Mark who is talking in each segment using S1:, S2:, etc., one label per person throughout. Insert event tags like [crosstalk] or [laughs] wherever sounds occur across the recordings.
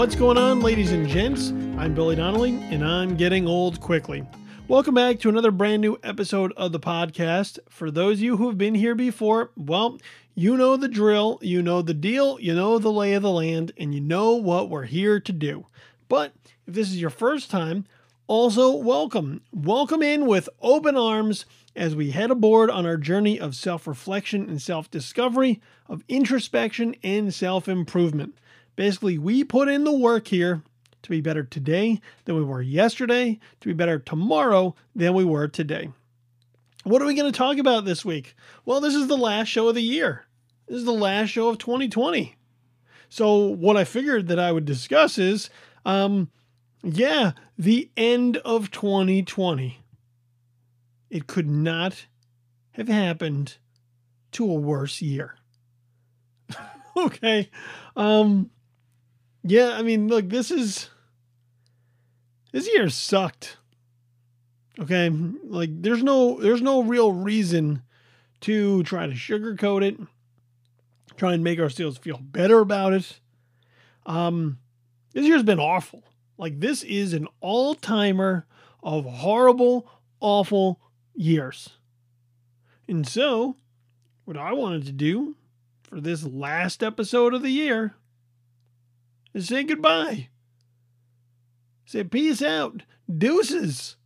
S1: What's going on, ladies and gents? I'm Billy Donnelly, and I'm getting old quickly. Welcome back to another brand new episode of the podcast. For those of you who have been here before, well, you know the drill, you know the deal, you know the lay of the land, and you know what we're here to do. But if this is your first time, also welcome. Welcome in with open arms as we head aboard on our journey of self reflection and self discovery, of introspection and self improvement. Basically, we put in the work here to be better today than we were yesterday, to be better tomorrow than we were today. What are we going to talk about this week? Well, this is the last show of the year. This is the last show of 2020. So, what I figured that I would discuss is, um, yeah, the end of 2020. It could not have happened to a worse year. [laughs] okay. Um, yeah, I mean, look, this is this year sucked. Okay? Like there's no there's no real reason to try to sugarcoat it, try and make ourselves feel better about it. Um this year's been awful. Like this is an all-timer of horrible, awful years. And so, what I wanted to do for this last episode of the year and say goodbye. Say peace out, deuces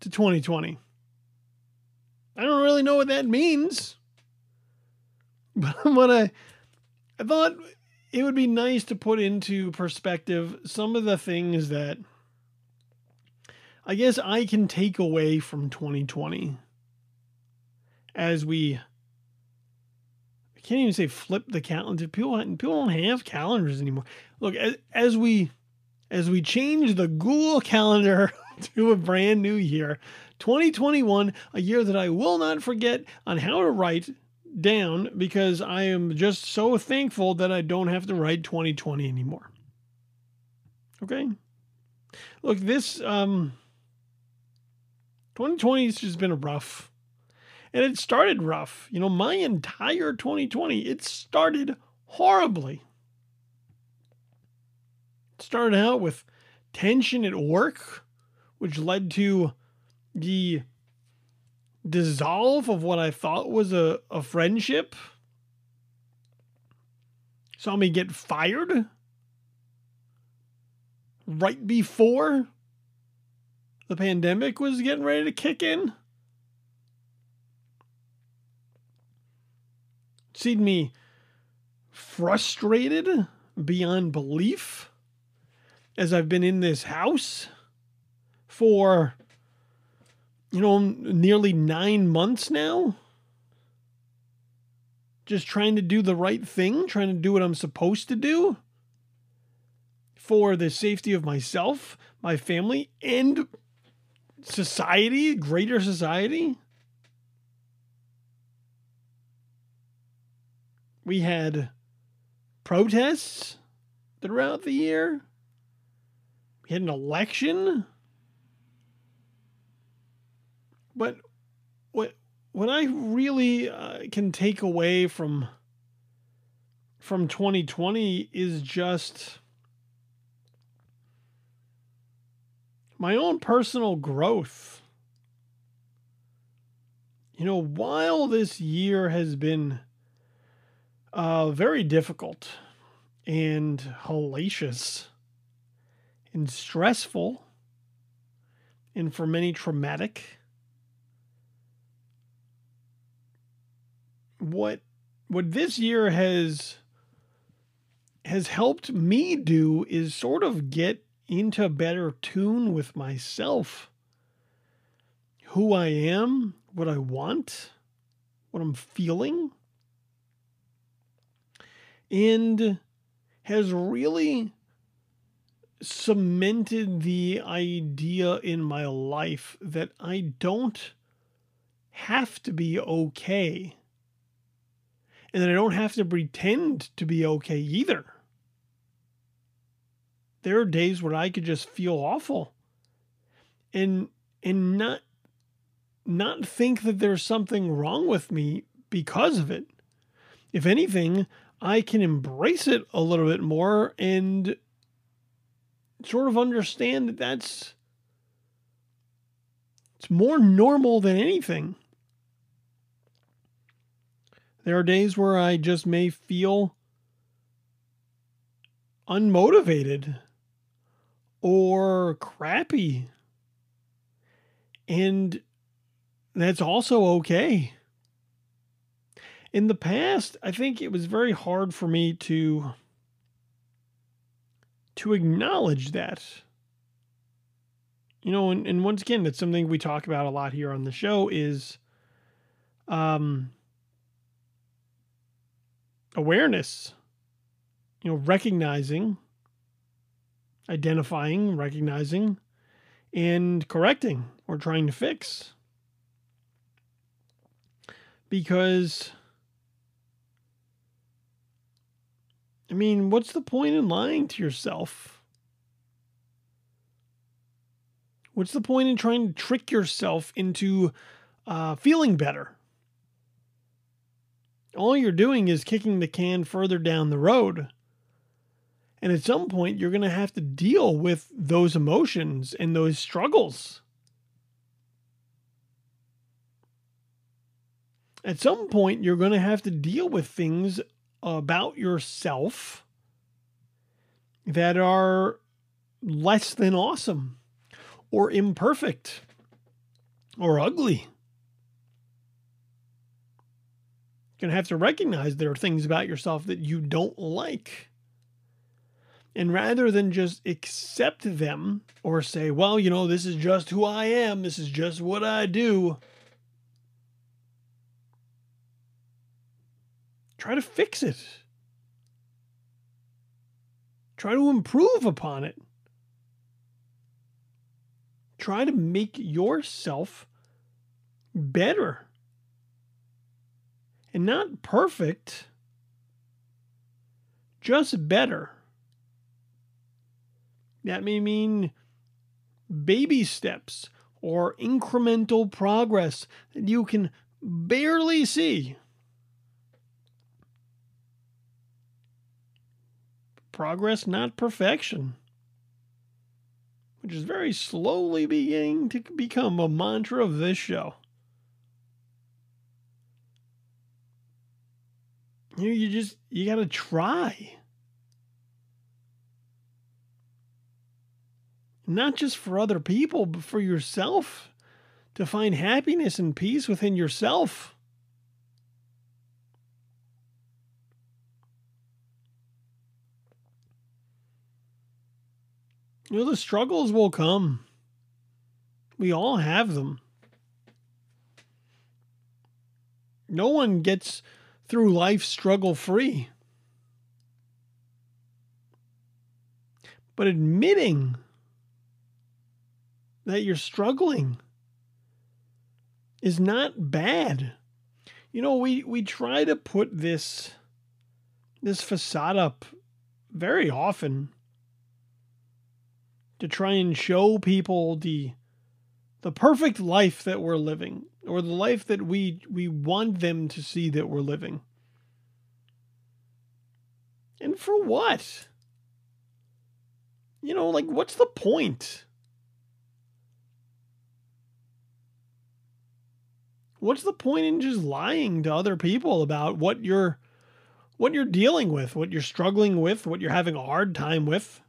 S1: to 2020. I don't really know what that means. [laughs] But what I I thought it would be nice to put into perspective some of the things that I guess I can take away from 2020 as we I can't even say flip the calendar. People people don't have calendars anymore. Look, as, as we as we change the Google Calendar [laughs] to a brand new year, 2021, a year that I will not forget on how to write down because I am just so thankful that I don't have to write 2020 anymore. Okay? Look, this um 2020 has just been a rough and it started rough. You know, my entire 2020, it started horribly. It started out with tension at work, which led to the dissolve of what I thought was a, a friendship. Saw me get fired right before the pandemic was getting ready to kick in. Seen me frustrated beyond belief as I've been in this house for, you know, nearly nine months now. Just trying to do the right thing, trying to do what I'm supposed to do for the safety of myself, my family, and society, greater society. We had protests throughout the year. We had an election. But what what I really uh, can take away from from 2020 is just my own personal growth. You know, while this year has been uh, very difficult and hellacious and stressful and for many traumatic. What what this year has has helped me do is sort of get into better tune with myself. Who I am, what I want, what I'm feeling and has really cemented the idea in my life that I don't have to be okay. And that I don't have to pretend to be okay either. There are days where I could just feel awful and and not not think that there's something wrong with me because of it. If anything, I can embrace it a little bit more and sort of understand that that's it's more normal than anything. There are days where I just may feel unmotivated or crappy. And that's also okay. In the past, I think it was very hard for me to to acknowledge that. You know, and, and once again, that's something we talk about a lot here on the show is um awareness. You know, recognizing, identifying, recognizing, and correcting or trying to fix. Because I mean, what's the point in lying to yourself? What's the point in trying to trick yourself into uh, feeling better? All you're doing is kicking the can further down the road. And at some point, you're going to have to deal with those emotions and those struggles. At some point, you're going to have to deal with things about yourself that are less than awesome or imperfect or ugly. You're going to have to recognize there are things about yourself that you don't like. And rather than just accept them or say, well, you know, this is just who I am, this is just what I do, Try to fix it. Try to improve upon it. Try to make yourself better. And not perfect, just better. That may mean baby steps or incremental progress that you can barely see. Progress, not perfection, which is very slowly beginning to become a mantra of this show. You, know, you just, you got to try. Not just for other people, but for yourself to find happiness and peace within yourself. You know, the struggles will come. We all have them. No one gets through life struggle free. But admitting that you're struggling is not bad. You know, we, we try to put this this facade up very often to try and show people the the perfect life that we're living or the life that we we want them to see that we're living. And for what? You know, like what's the point? What's the point in just lying to other people about what you're what you're dealing with, what you're struggling with, what you're having a hard time with?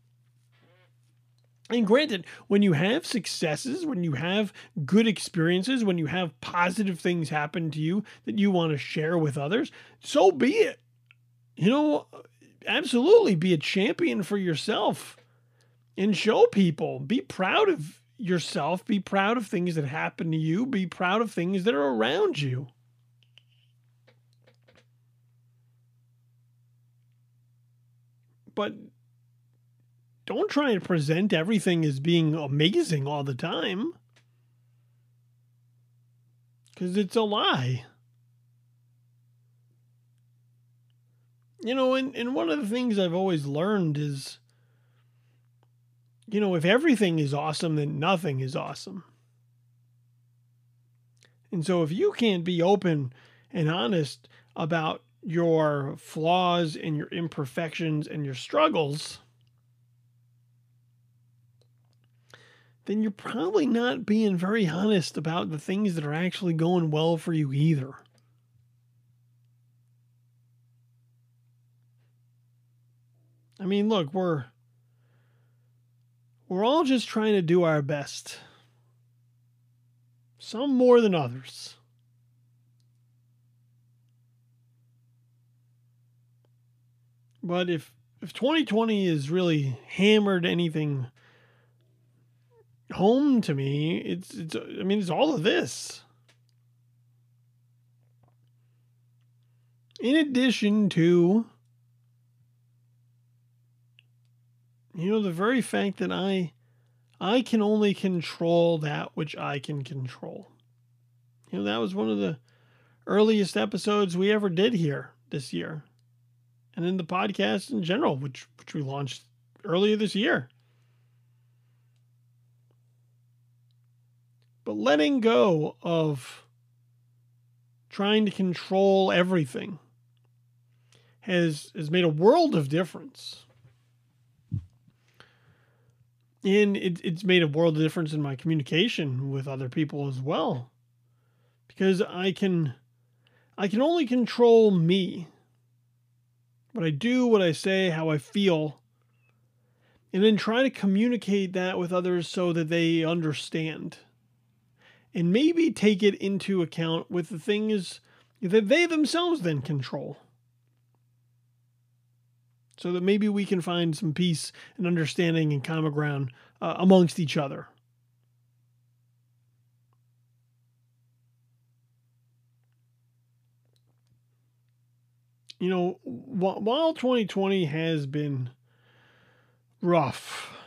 S1: And granted, when you have successes, when you have good experiences, when you have positive things happen to you that you want to share with others, so be it. You know, absolutely be a champion for yourself and show people. Be proud of yourself. Be proud of things that happen to you. Be proud of things that are around you. But don't try and present everything as being amazing all the time. Because it's a lie. You know, and, and one of the things I've always learned is, you know, if everything is awesome, then nothing is awesome. And so if you can't be open and honest about your flaws and your imperfections and your struggles, then you're probably not being very honest about the things that are actually going well for you either. I mean, look, we're we're all just trying to do our best. Some more than others. But if if 2020 has really hammered anything home to me, it's it's I mean it's all of this. In addition to you know the very fact that I I can only control that which I can control. You know that was one of the earliest episodes we ever did here this year and in the podcast in general, which which we launched earlier this year. Letting go of trying to control everything has has made a world of difference. And it, it's made a world of difference in my communication with other people as well. Because I can I can only control me what I do, what I say, how I feel, and then try to communicate that with others so that they understand. And maybe take it into account with the things that they themselves then control. So that maybe we can find some peace and understanding and common ground uh, amongst each other. you know, while 2020 has been rough,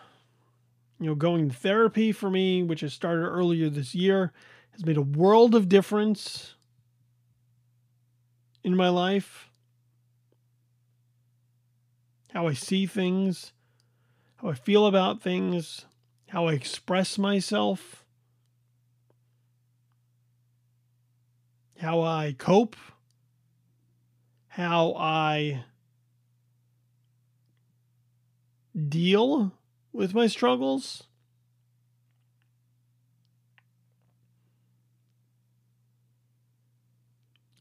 S1: you know, going to therapy for me, which has started earlier this year, has made a world of difference in my life. How I see things, how I feel about things, how I express myself, how I cope how I deal with my struggles.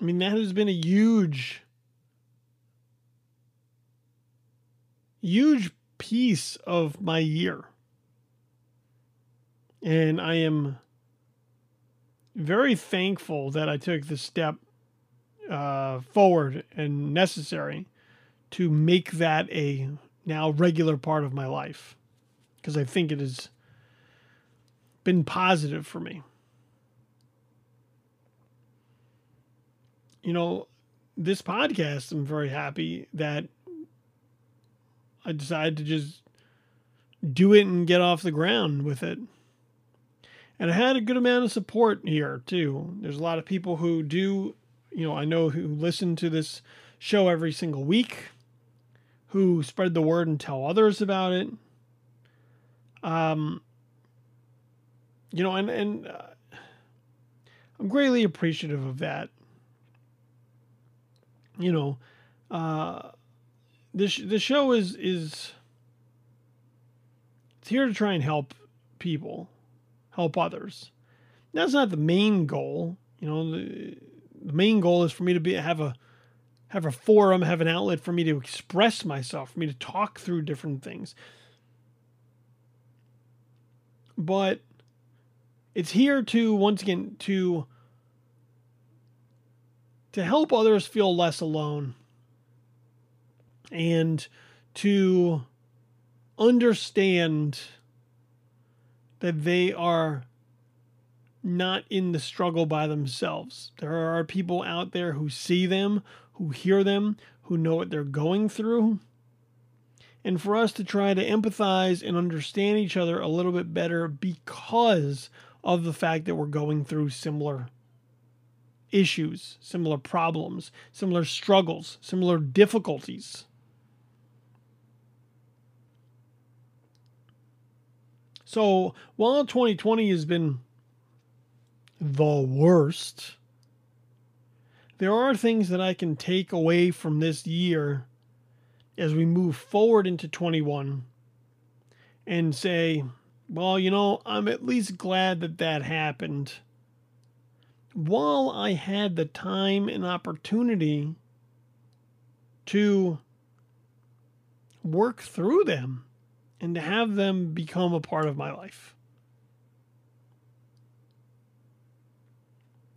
S1: I mean, that has been a huge, huge piece of my year. And I am very thankful that I took the step uh, forward and necessary to make that a now regular part of my life because I think it has been positive for me. You know, this podcast, I'm very happy that I decided to just do it and get off the ground with it. And I had a good amount of support here, too. There's a lot of people who do you know, I know who listen to this show every single week, who spread the word and tell others about it. Um, you know, and and uh, I'm greatly appreciative of that. You know, uh, this the show is is it's here to try and help people, help others. That's not the main goal. You know, the, the main goal is for me to be have a have a forum, have an outlet for me to express myself, for me to talk through different things. But it's here to once again to to help others feel less alone and to understand that they are not in the struggle by themselves. There are people out there who see them, who hear them, who know what they're going through. And for us to try to empathize and understand each other a little bit better because of the fact that we're going through similar issues, similar problems, similar struggles, similar difficulties. So while 2020 has been the worst, there are things that I can take away from this year as we move forward into 21 and say, Well, you know, I'm at least glad that that happened. While I had the time and opportunity to work through them and to have them become a part of my life.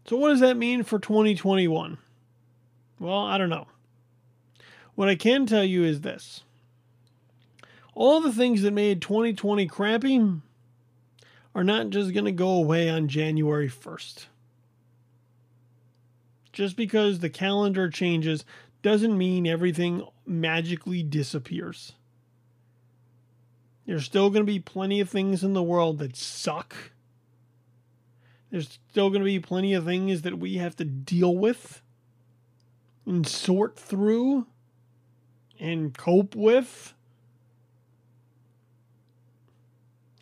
S1: So, what does that mean for 2021? Well, I don't know. What I can tell you is this all the things that made 2020 crappy are not just going to go away on January 1st. Just because the calendar changes doesn't mean everything magically disappears. There's still going to be plenty of things in the world that suck. There's still going to be plenty of things that we have to deal with and sort through and cope with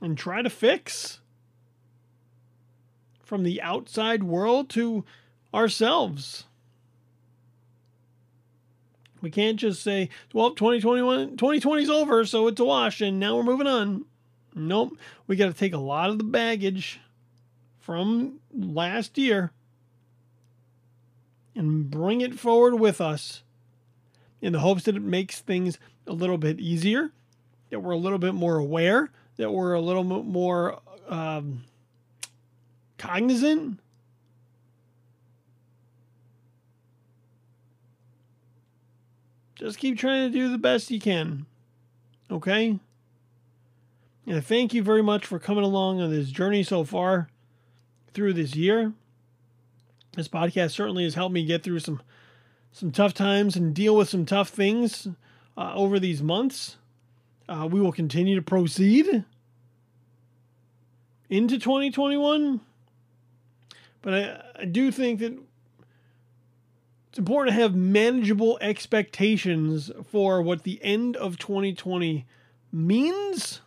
S1: and try to fix from the outside world to ourselves. We can't just say, well, 2021, 2020 is over, so it's a wash, and now we're moving on. Nope. We got to take a lot of the baggage from last year and bring it forward with us in the hopes that it makes things a little bit easier, that we're a little bit more aware, that we're a little bit more um, cognizant just keep trying to do the best you can. Okay? And thank you very much for coming along on this journey so far through this year. This podcast certainly has helped me get through some some tough times and deal with some tough things uh, over these months. Uh, we will continue to proceed into 2021. But I, I do think that it's important to have manageable expectations for what the end of 2020 means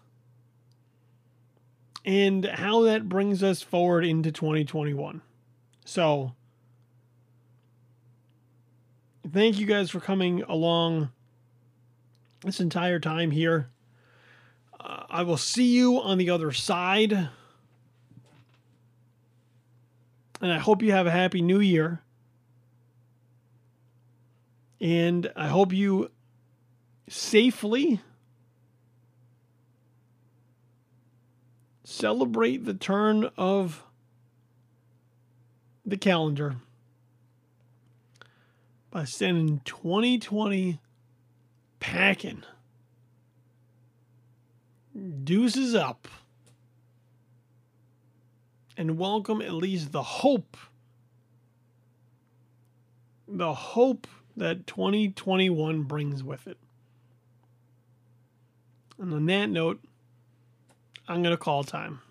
S1: and how that brings us forward into 2021. So, thank you guys for coming along this entire time here. Uh, I will see you on the other side. And I hope you have a happy new year. And I hope you safely celebrate the turn of the calendar by sending 2020 packing. Deuces up. And welcome at least the hope. The hope that 2021 brings with it. And on that note, I'm going to call time.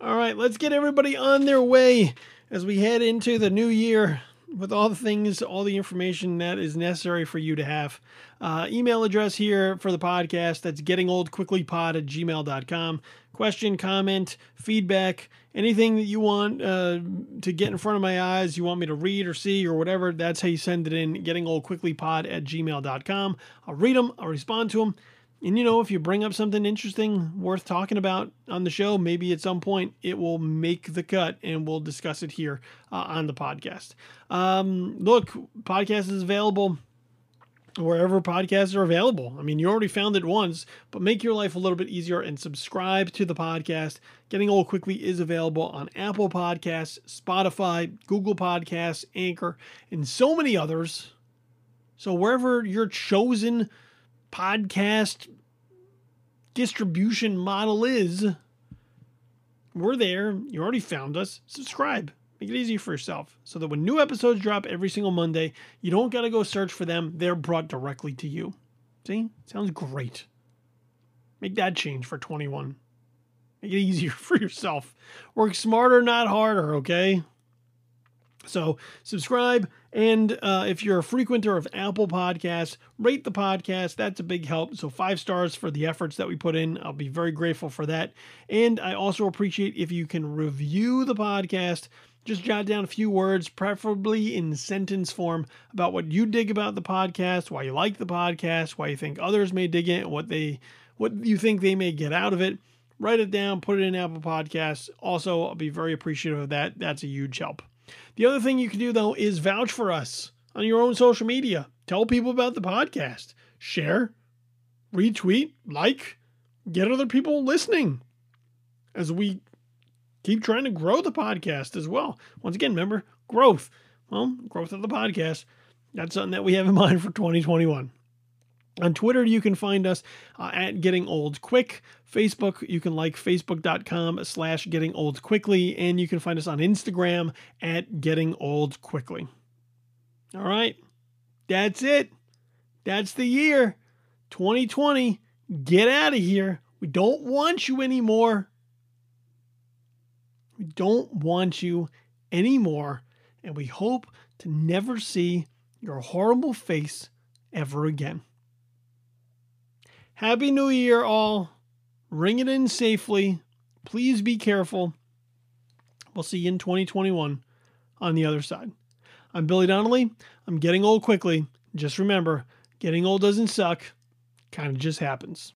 S1: All right, let's get everybody on their way as we head into the new year with all the things, all the information that is necessary for you to have. Uh, email address here for the podcast that's gettingoldquicklypod at gmail.com. Question, comment, feedback, anything that you want uh, to get in front of my eyes, you want me to read or see or whatever, that's how you send it in, gettingoldquicklypod at gmail.com. I'll read them, I'll respond to them. And you know, if you bring up something interesting worth talking about on the show, maybe at some point it will make the cut and we'll discuss it here uh, on the podcast. Um, look, podcast is available wherever podcasts are available. I mean, you already found it once, but make your life a little bit easier and subscribe to the podcast. Getting Old Quickly is available on Apple Podcasts, Spotify, Google Podcasts, Anchor, and so many others. So wherever your chosen podcast distribution model is, we're there. You already found us. Subscribe. Make it easy for yourself so that when new episodes drop every single Monday, you don't got to go search for them. They're brought directly to you. See? Sounds great. Make that change for 21. Make it easier [laughs] for yourself. Work smarter, not harder, okay? So subscribe, and uh, if you're a frequenter of Apple Podcasts, rate the podcast. That's a big help. So five stars for the efforts that we put in. I'll be very grateful for that. And I also appreciate if you can review the podcast. Just jot down a few words, preferably in sentence form, about what you dig about the podcast, why you like the podcast, why you think others may dig it, what they, what you think they may get out of it. Write it down, put it in Apple Podcasts. Also, I'll be very appreciative of that. That's a huge help. The other thing you can do, though, is vouch for us on your own social media. Tell people about the podcast. Share, retweet, like, get other people listening as we keep trying to grow the podcast as well. Once again, remember growth. Well, growth of the podcast. That's something that we have in [laughs] mind for 2021. On Twitter, you can find us uh, at Getting Old Quick. Facebook, you can like facebook.com slash Getting Old Quickly. And you can find us on Instagram at Getting Old Quickly. All right. That's it. That's the year. 2020. Get out of here. We don't want you anymore. We don't want you anymore. And we hope to never see your horrible face ever again. Happy New Year, all. Ring it in safely. Please be careful. We'll see you in 2021 on the other side. I'm Billy Donnelly. I'm getting old quickly. Just remember, getting old doesn't suck, kind of just happens.